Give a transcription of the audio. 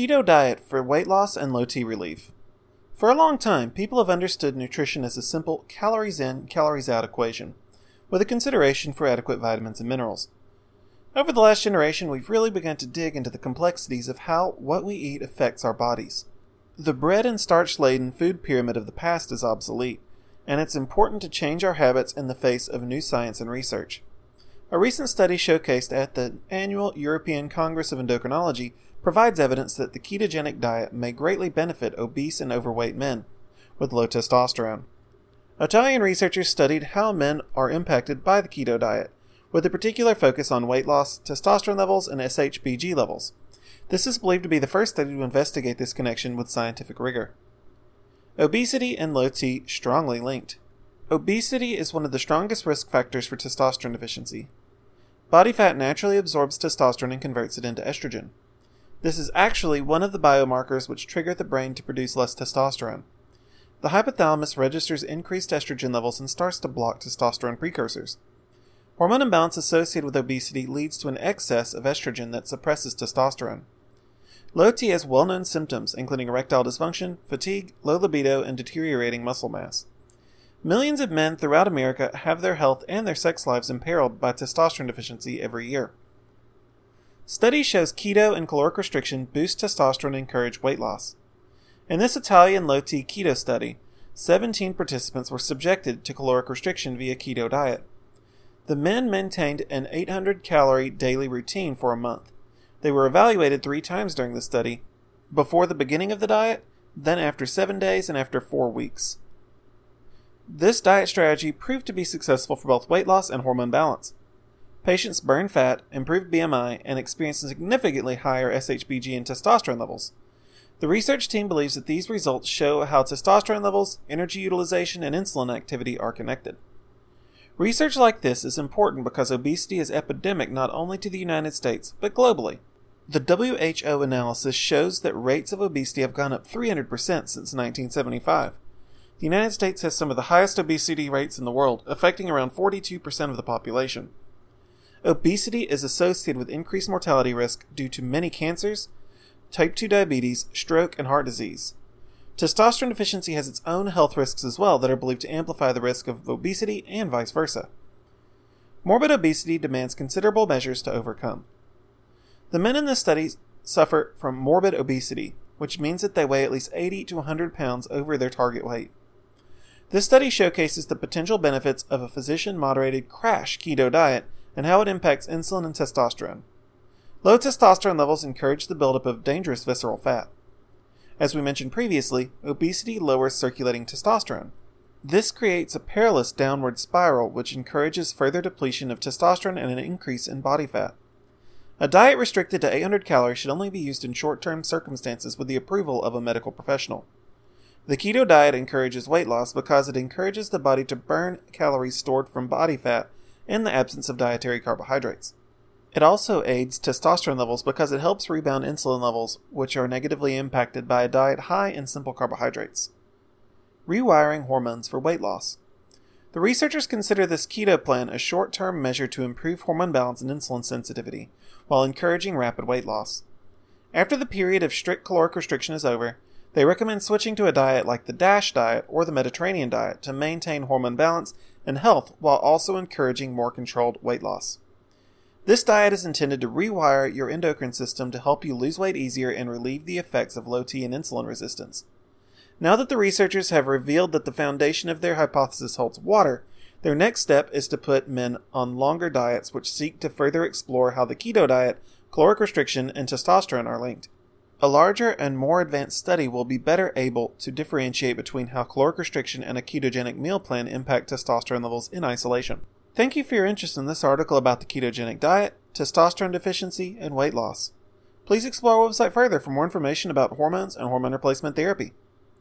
keto diet for weight loss and low T relief. For a long time, people have understood nutrition as a simple calories in, calories out equation, with a consideration for adequate vitamins and minerals. Over the last generation, we've really begun to dig into the complexities of how what we eat affects our bodies. The bread and starch laden food pyramid of the past is obsolete, and it's important to change our habits in the face of new science and research. A recent study showcased at the annual European Congress of Endocrinology provides evidence that the ketogenic diet may greatly benefit obese and overweight men with low testosterone. Italian researchers studied how men are impacted by the keto diet, with a particular focus on weight loss, testosterone levels, and SHBG levels. This is believed to be the first study to investigate this connection with scientific rigor. Obesity and low T strongly linked. Obesity is one of the strongest risk factors for testosterone deficiency. Body fat naturally absorbs testosterone and converts it into estrogen. This is actually one of the biomarkers which trigger the brain to produce less testosterone. The hypothalamus registers increased estrogen levels and starts to block testosterone precursors. Hormone imbalance associated with obesity leads to an excess of estrogen that suppresses testosterone. Low T has well known symptoms, including erectile dysfunction, fatigue, low libido, and deteriorating muscle mass. Millions of men throughout America have their health and their sex lives imperiled by testosterone deficiency every year. Study shows keto and caloric restriction boost testosterone and encourage weight loss. In this Italian low T keto study, 17 participants were subjected to caloric restriction via keto diet. The men maintained an 800 calorie daily routine for a month. They were evaluated three times during the study before the beginning of the diet, then after seven days, and after four weeks. This diet strategy proved to be successful for both weight loss and hormone balance. Patients burn fat, improve BMI, and experience significantly higher SHBG and testosterone levels. The research team believes that these results show how testosterone levels, energy utilization, and insulin activity are connected. Research like this is important because obesity is epidemic not only to the United States, but globally. The WHO analysis shows that rates of obesity have gone up 300% since 1975. The United States has some of the highest obesity rates in the world, affecting around 42% of the population. Obesity is associated with increased mortality risk due to many cancers, type 2 diabetes, stroke, and heart disease. Testosterone deficiency has its own health risks as well that are believed to amplify the risk of obesity and vice versa. Morbid obesity demands considerable measures to overcome. The men in this study suffer from morbid obesity, which means that they weigh at least 80 to 100 pounds over their target weight. This study showcases the potential benefits of a physician moderated crash keto diet and how it impacts insulin and testosterone. Low testosterone levels encourage the buildup of dangerous visceral fat. As we mentioned previously, obesity lowers circulating testosterone. This creates a perilous downward spiral which encourages further depletion of testosterone and an increase in body fat. A diet restricted to 800 calories should only be used in short term circumstances with the approval of a medical professional. The keto diet encourages weight loss because it encourages the body to burn calories stored from body fat in the absence of dietary carbohydrates. It also aids testosterone levels because it helps rebound insulin levels, which are negatively impacted by a diet high in simple carbohydrates. Rewiring hormones for weight loss. The researchers consider this keto plan a short term measure to improve hormone balance and insulin sensitivity, while encouraging rapid weight loss. After the period of strict caloric restriction is over, they recommend switching to a diet like the DASH diet or the Mediterranean diet to maintain hormone balance and health while also encouraging more controlled weight loss. This diet is intended to rewire your endocrine system to help you lose weight easier and relieve the effects of low T and insulin resistance. Now that the researchers have revealed that the foundation of their hypothesis holds water, their next step is to put men on longer diets which seek to further explore how the keto diet, caloric restriction, and testosterone are linked. A larger and more advanced study will be better able to differentiate between how caloric restriction and a ketogenic meal plan impact testosterone levels in isolation. Thank you for your interest in this article about the ketogenic diet, testosterone deficiency, and weight loss. Please explore our website further for more information about hormones and hormone replacement therapy.